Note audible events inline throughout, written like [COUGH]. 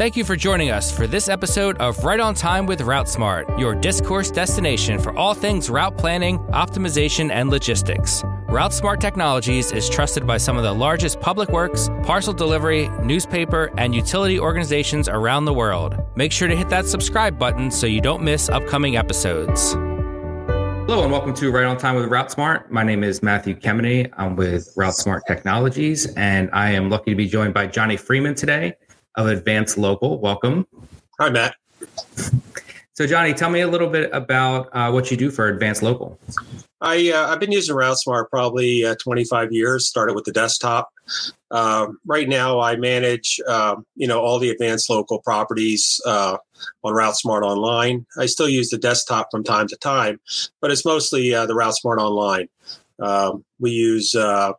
Thank you for joining us for this episode of Right on Time with RouteSmart, your discourse destination for all things route planning, optimization, and logistics. RouteSmart Technologies is trusted by some of the largest public works, parcel delivery, newspaper, and utility organizations around the world. Make sure to hit that subscribe button so you don't miss upcoming episodes. Hello and welcome to Right on Time with RouteSmart. My name is Matthew Kemeny. I'm with RouteSmart Technologies, and I am lucky to be joined by Johnny Freeman today of Advance Local. Welcome. Hi, Matt. So, Johnny, tell me a little bit about uh, what you do for Advance Local. I uh, I've been using RouteSmart probably uh, 25 years. Started with the desktop. Um, right now, I manage um, you know all the Advance Local properties uh, on RouteSmart Online. I still use the desktop from time to time, but it's mostly uh, the RouteSmart Online. Um, we use uh,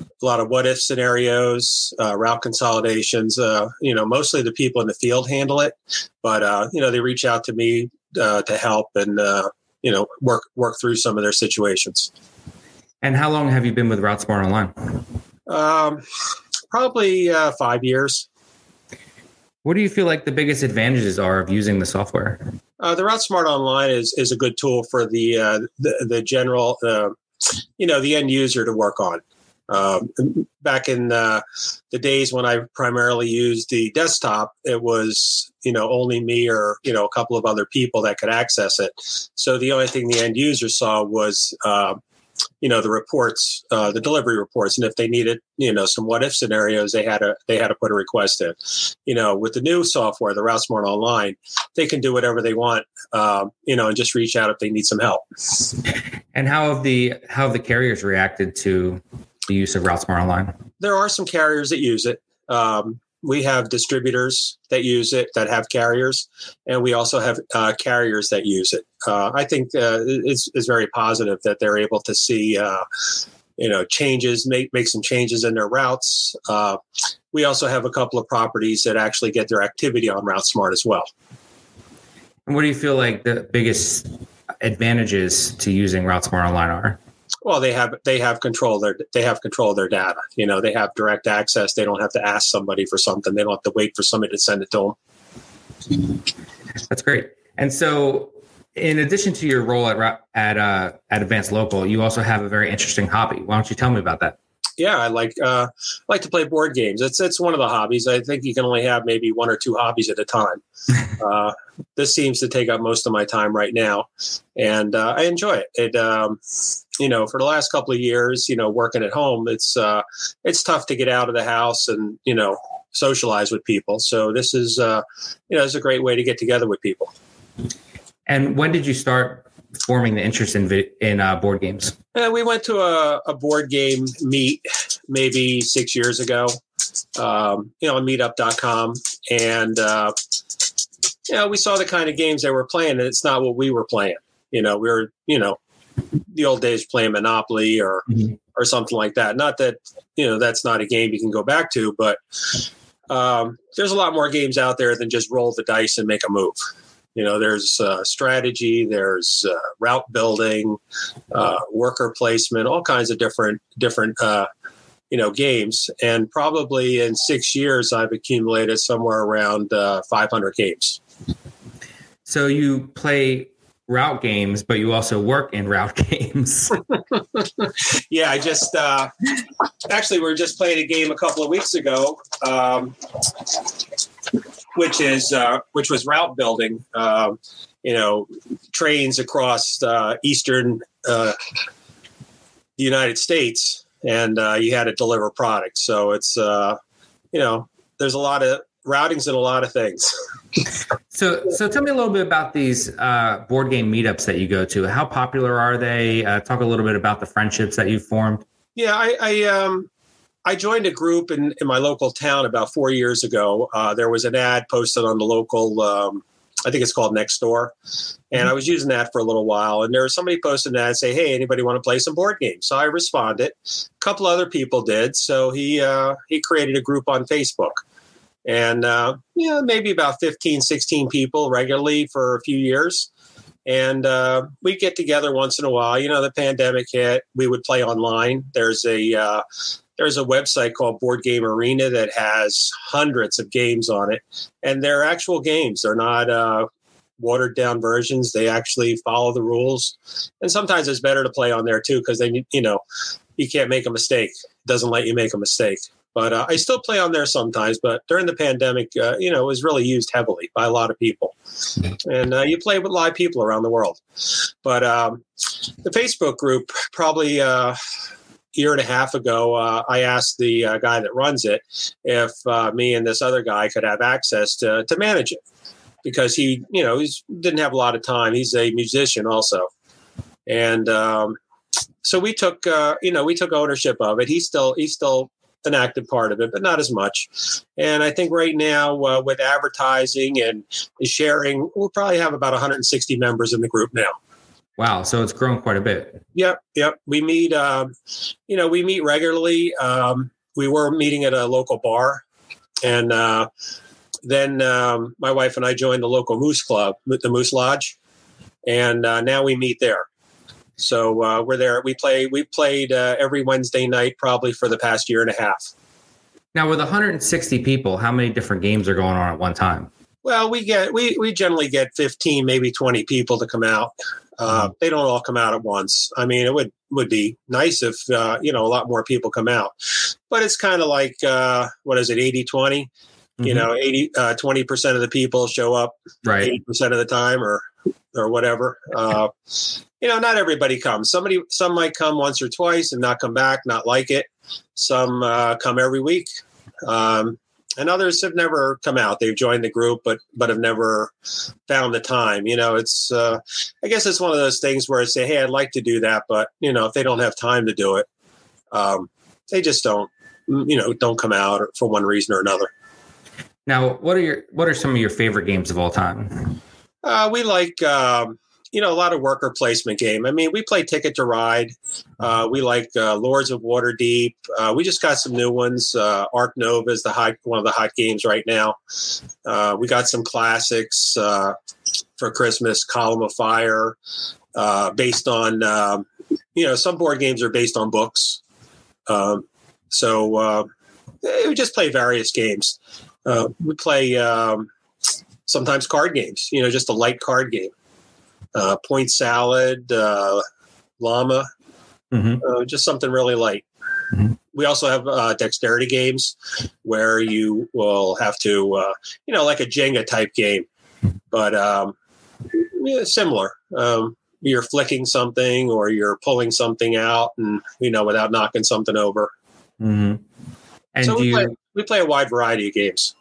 a lot of what if scenarios, uh, route consolidations. Uh, you know, mostly the people in the field handle it, but uh, you know they reach out to me uh, to help and uh, you know work work through some of their situations. And how long have you been with RouteSmart Online? Um, probably five years. What do you feel like the biggest advantages are of using the software? Uh, the RouteSmart Online is is a good tool for the uh, the, the, general uh, you know the end user to work on. Um, back in the, the days when I primarily used the desktop, it was you know only me or you know a couple of other people that could access it. So the only thing the end user saw was uh, you know the reports, uh, the delivery reports, and if they needed you know some what if scenarios, they had to they had to put a request in. You know, with the new software, the RouteSmart Online, they can do whatever they want. Um, you know, and just reach out if they need some help. And how have the how have the carriers reacted to the use of RouteSmart Online? There are some carriers that use it. Um, we have distributors that use it that have carriers, and we also have uh, carriers that use it. Uh, I think uh, it's, it's very positive that they're able to see, uh, you know, changes, make make some changes in their routes. Uh, we also have a couple of properties that actually get their activity on RouteSmart as well. And what do you feel like the biggest advantages to using RouteSmart Online are? Well they have they have control their they have control of their data. You know they have direct access. They don't have to ask somebody for something. They don't have to wait for somebody to send it to them that's great. And so in addition to your role at at uh, at Advance Local you also have a very interesting hobby. Why don't you tell me about that yeah, I like uh, like to play board games. It's it's one of the hobbies. I think you can only have maybe one or two hobbies at a time. [LAUGHS] uh, this seems to take up most of my time right now, and uh, I enjoy it. It um, you know, for the last couple of years, you know, working at home, it's uh, it's tough to get out of the house and you know socialize with people. So this is uh, you know, it's a great way to get together with people. And when did you start forming the interest in in uh, board games? Uh, we went to a, a, board game meet maybe six years ago, um, you know, on Meetup.com, and uh, you know, we saw the kind of games they were playing, and it's not what we were playing. You know, we were, you know, the old days playing Monopoly or mm-hmm. or something like that. Not that you know that's not a game you can go back to, but um, there's a lot more games out there than just roll the dice and make a move. You know, there's uh, strategy, there's uh, route building, uh, worker placement, all kinds of different different uh, you know games. And probably in six years, I've accumulated somewhere around uh, 500 games. So you play route games, but you also work in route [LAUGHS] games. [LAUGHS] yeah, I just uh, actually we are just playing a game a couple of weeks ago. Um, which is uh, which was route building. Uh, you know, trains across uh, eastern uh, the United States, and uh, you had to deliver products. So it's uh, you know, there's a lot of routings and a lot of things. [LAUGHS] so, so tell me a little bit about these board game meetups that you go to. How popular are they? talk a little bit about the friendships that you've formed. Yeah, I, I um, I joined a group in, in my local town about four years ago. Uh, there was an ad posted on the local, um, I think it's called Nextdoor, and mm-hmm. I was using that for a little while. And there was somebody posted an ad say, "Hey, anybody want to play some board games?" So I responded. A couple other people did. So he uh, he created a group on Facebook, and uh, yeah, maybe about 15, 16 people regularly for a few years and uh, we get together once in a while. You know, the pandemic hit, we would play online. There's a uh, there's a website called Board Game Arena that has hundreds of games on it, and they're actual games. They're not uh, watered down versions. They actually follow the rules, and sometimes it's better to play on there too because they, you know, you can't make a mistake. It doesn't let you make a mistake. But uh, I still play on there sometimes. But during the pandemic, uh, you know, it was really used heavily by a lot of people, and uh, you play with live people around the world. But um, the Facebook group probably uh, year and a half ago, uh, I asked the uh, guy that runs it if uh, me and this other guy could have access to to manage it because he, you know, he didn't have a lot of time. He's a musician also, and um, so we took, uh, you know, we took ownership of it. He's still he's still an active part of it, but not as much. And I think right now, uh, with advertising and sharing, we'll probably have about 160 members in the group now. Wow, so it's grown quite a bit. Yep, yep. We meet, um, you know, we meet regularly. Um, we were meeting at a local bar, and uh, then um, my wife and I joined the local Moose Club, the Moose Lodge, and uh, now we meet there. So uh, we're there. We play. We played uh, every Wednesday night probably for the past year and a half. Now, with 160 people, how many different games are going on at one time? Well, we get we we generally get 15, maybe 20 people to come out. Uh, mm-hmm. They don't all come out at once. I mean, it would would be nice if uh, you know a lot more people come out, but it's kind of like uh, what is it, 80 20? Mm-hmm. You know, 80 uh, 20 percent of the people show up right 80 percent of the time, or or whatever. Uh, you know, not everybody comes. Somebody, some might come once or twice and not come back, not like it. Some uh, come every week, um, and others have never come out. They've joined the group, but but have never found the time. You know, it's uh, I guess it's one of those things where I say, hey, I'd like to do that, but you know, if they don't have time to do it, um, they just don't. You know, don't come out for one reason or another. Now, what are your what are some of your favorite games of all time? Uh, we like, um, you know, a lot of worker placement game. I mean, we play Ticket to Ride. Uh, we like uh, Lords of Waterdeep. Uh, we just got some new ones. Uh, Ark Nova is the hot, one of the hot games right now. Uh, we got some classics uh, for Christmas. Column of Fire, based on, um, you know, some board games are based on books. Um, so we just play various games. we play. Um, sometimes card games, you know, just a light card game. Uh, point salad, uh, llama, mm-hmm. uh, just something really light. Mm-hmm. We also have uh, dexterity games where you will have to, uh, you know, like a Jenga type game, but um, yeah, similar. Um, you're flicking something or you're pulling something out, and you know, without knocking something over. Mm-hmm. And so we, you... play, we play a wide variety of games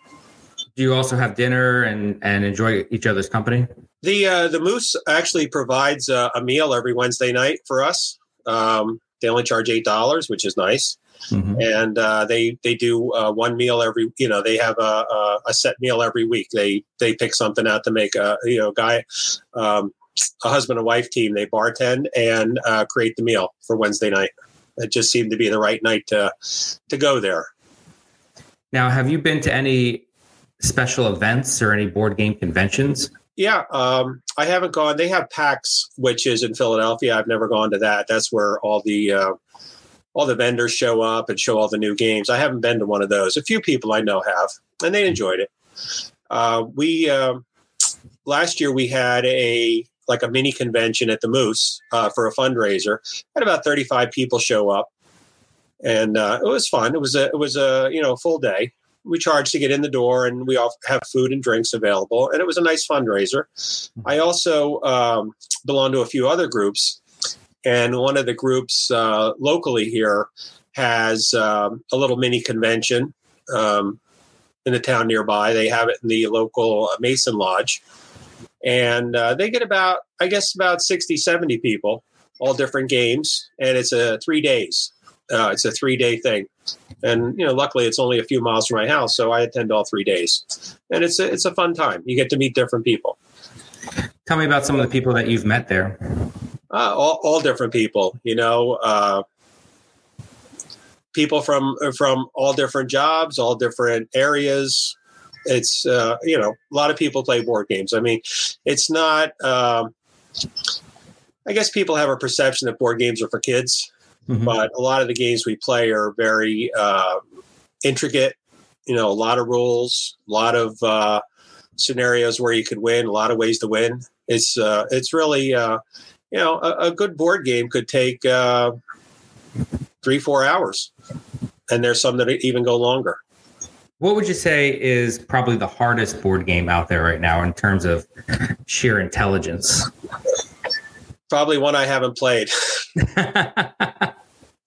do you also have dinner and and enjoy each other's company? The uh, the Moose actually provides a, a, meal every Wednesday night for us. Um, they only charge eight dollars, which is nice. Mm-hmm. And uh, they they do uh, one meal every. You know, they have a, a, a, set meal every week. They they pick something out to make a you know guy. Um, a husband and wife team. They bartend and uh, create the meal for Wednesday night. It just seemed to be the right night to to go there. Now, have you been to any special events or any board game conventions? Yeah, um, I haven't gone. They have PAX, which is in Philadelphia. I've never gone to that. That's where all the uh, all the vendors show up and show all the new games. I haven't been to one of those. A few people I know have, and they enjoyed it. Uh, we uh, last year we had a like a mini convention at the Moose uh, for a fundraiser. Had about thirty five people show up, and uh, it was fun. It was a it was a you know full day we charge to get in the door and we all have food and drinks available and it was a nice fundraiser. I also um, belong to a few other groups and one of the groups uh, locally here has um, a little mini convention um, in the town nearby. They have it in the local mason lodge and uh, they get about i guess about 60 70 people all different games and it's a three days uh, it's a three day thing, and you know, luckily it's only a few miles from my house, so I attend all three days, and it's a, it's a fun time. You get to meet different people. Tell me about some of the people that you've met there. Uh, all, all different people, you know, uh, people from from all different jobs, all different areas. It's uh, you know, a lot of people play board games. I mean, it's not. Um, I guess people have a perception that board games are for kids mm-hmm. but a lot of the games we play are very uh, intricate. You know, a lot of rules, a lot of uh, scenarios where you could win, a lot of ways to win. It's uh, it's really uh, you know a, a, good board game could take uh, three four hours, and there's some that even go longer. What would you say is probably the hardest board game out there right now in terms of sheer intelligence? Probably one I haven't played. [LAUGHS]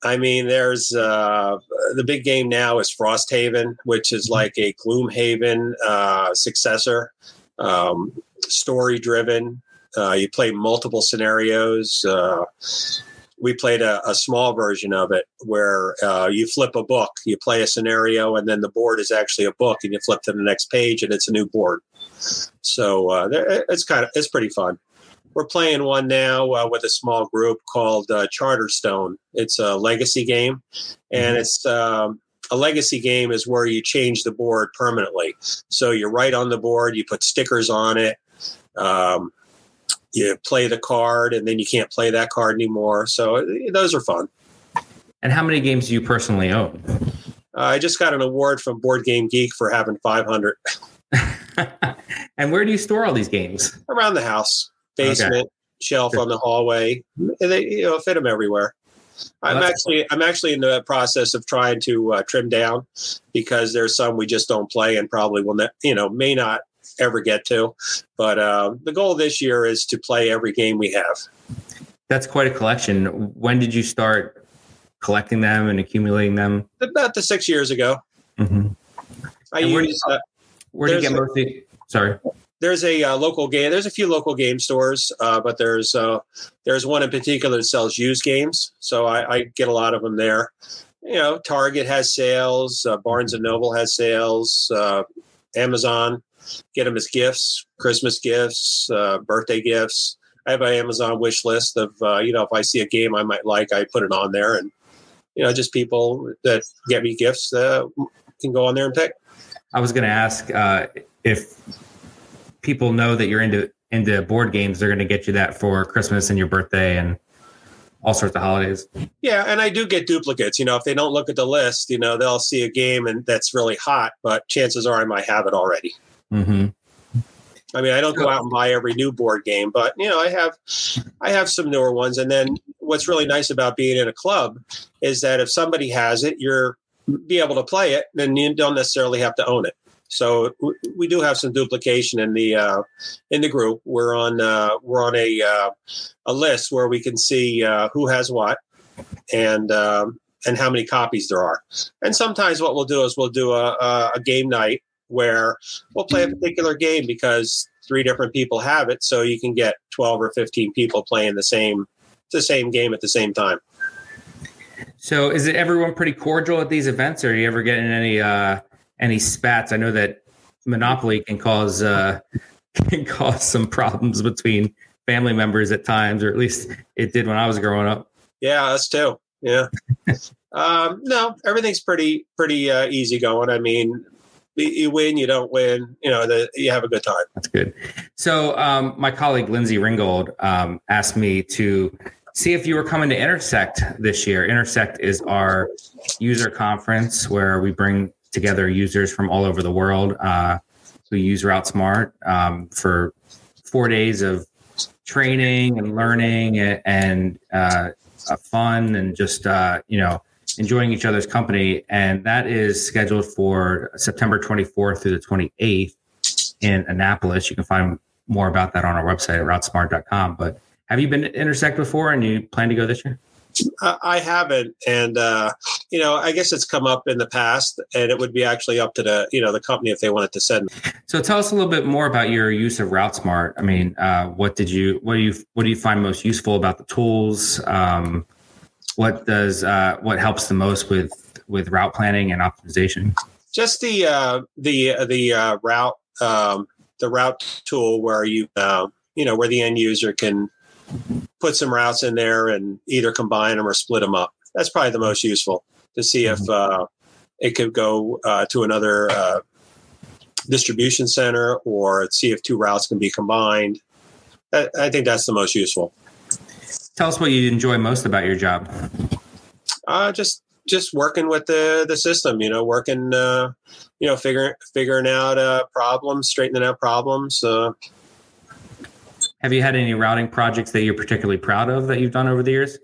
I mean, there's uh, the big game now is Frosthaven, which is like a Gloomhaven uh, successor, um, story driven. Uh, you play multiple scenarios. Uh, we played a, a, small version of it where uh, you flip a book, you play a scenario, and then the board is actually a book, and you flip to the next page, and it's a new board. So uh, it's kind of it's pretty fun. We're playing one now uh, with a small group called uh, Charterstone. It's a legacy game, and mm-hmm. it's um, a legacy game is where you change the board permanently. So you write on the board, you put stickers on it. Um, you play the card and then you can't play that card anymore. So uh, those are fun. And how many games do you personally own? Uh, I just got an award from Board Game Geek for having 500. [LAUGHS] and where do you store all these games? Around the house, basement, okay. shelf on the hallway. And They you know fit them everywhere. I'm actually I'm actually in the process of trying to uh, trim down because there's some we just don't play and probably will not you know may not ever get to. But uh, the goal this year is to play every game we have. That's quite a collection. When did you start collecting them and accumulating them? About the six years ago. Mm-hmm. I where, use, do you, uh, where do you get most? Sorry. There's a uh, local game. There's a few local game stores, uh, but there's uh, there's one in particular that sells used games. So I, I, get a lot of them there. You know, Target has sales. Uh, Barnes and Noble has sales. Amazon get them as gifts, Christmas gifts, uh, birthday gifts. I have an Amazon wish list of, uh, you know, if I see a game I might like, I put it on there. And, you know, just people that get me gifts uh, can go on there and pick. I was going to ask uh, if people know that you're into into board games, they're going to get you that for Christmas and your birthday and all sorts of holidays. Yeah, and I do get duplicates. You know, if they don't look at the list, you know, they'll see a game and that's really hot, but chances are I might have it already. Mm-hmm. I mean, I don't go out and buy every new board game, but you know, I have, I have some newer ones. And then what's really nice about being in a club is that if somebody has it, you're be able to play it, then you don't necessarily have to own it. So we do have some duplication in the uh, in the group. We're on uh, we're on a uh, a list where we can see uh, who has what and um, and how many copies there are. And sometimes what we'll do is we'll do a, a game night where we'll play a particular game because three different people have it, so you can get twelve or fifteen people playing the same the same game at the same time. So, is it everyone pretty cordial at these events, or are you ever getting any uh, any spats? I know that Monopoly can cause uh, [LAUGHS] can cause some problems between family members at times, or at least it did when I was growing up. Yeah, us too. Yeah. [LAUGHS] um, no, everything's pretty pretty uh, easy going. I mean, you win, you don't win, you know, the, you have a good time. That's good. So, um, my colleague Lindsay Ringold um, asked me to see if you were coming to Intersect this year. Intersect is our user conference where we bring together users from all over the world uh, who use RouteSmart um, for four days of training and learning and, and uh, fun and just uh, you know enjoying each other's company. And that is scheduled for September 24th through the 28th in Annapolis. You can find more about that on our website at routesmart.com. But have you been to Intersect before and you plan to go this year? I haven't, and uh, you know, I guess it's come up in the past, and it would be actually up to the you know the company if they wanted to send. So, tell us a little bit more about your use of RouteSmart. I mean, uh, what did you what do you what do you find most useful about the tools? Um, what does uh, what helps the most with with route planning and optimization? Just the uh, the the uh, route um, the route tool where you uh, you know where the end user can put some routes in there and either combine them or split them up. That's probably the most useful to see if mm-hmm. uh, it could go uh, to another uh, distribution center or see if two routes can be combined. I, I think that's the most useful tell us what you enjoy most about your job. Uh, just just working with the the system, you know, working, uh, you know, figuring figuring out uh, problems, straightening out problems. Have you had any routing projects that you're particularly proud of that you've done over the years?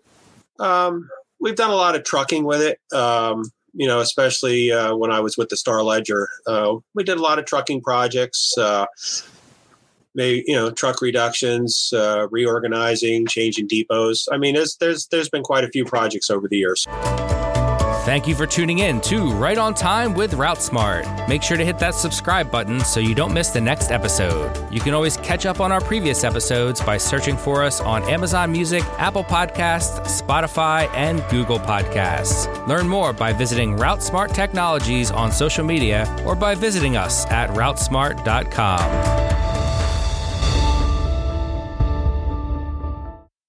Um, we've done a lot of trucking with it. Um, you know, especially uh, when I was with the Star Ledger, uh, we did a lot of trucking projects. Uh, maybe you know, truck reductions, uh, reorganizing, changing depots. I mean, there's there's there's been quite a few projects over the years. Thank you for tuning in to Right on Time with RouteSmart. Make sure to hit that subscribe button so you don't miss the next episode. You can always catch up on our previous episodes by searching for us on Amazon Music, Apple Podcasts, Spotify, and Google Podcasts. Learn more by visiting RouteSmart Technologies on social media or by visiting us at routesmart.com.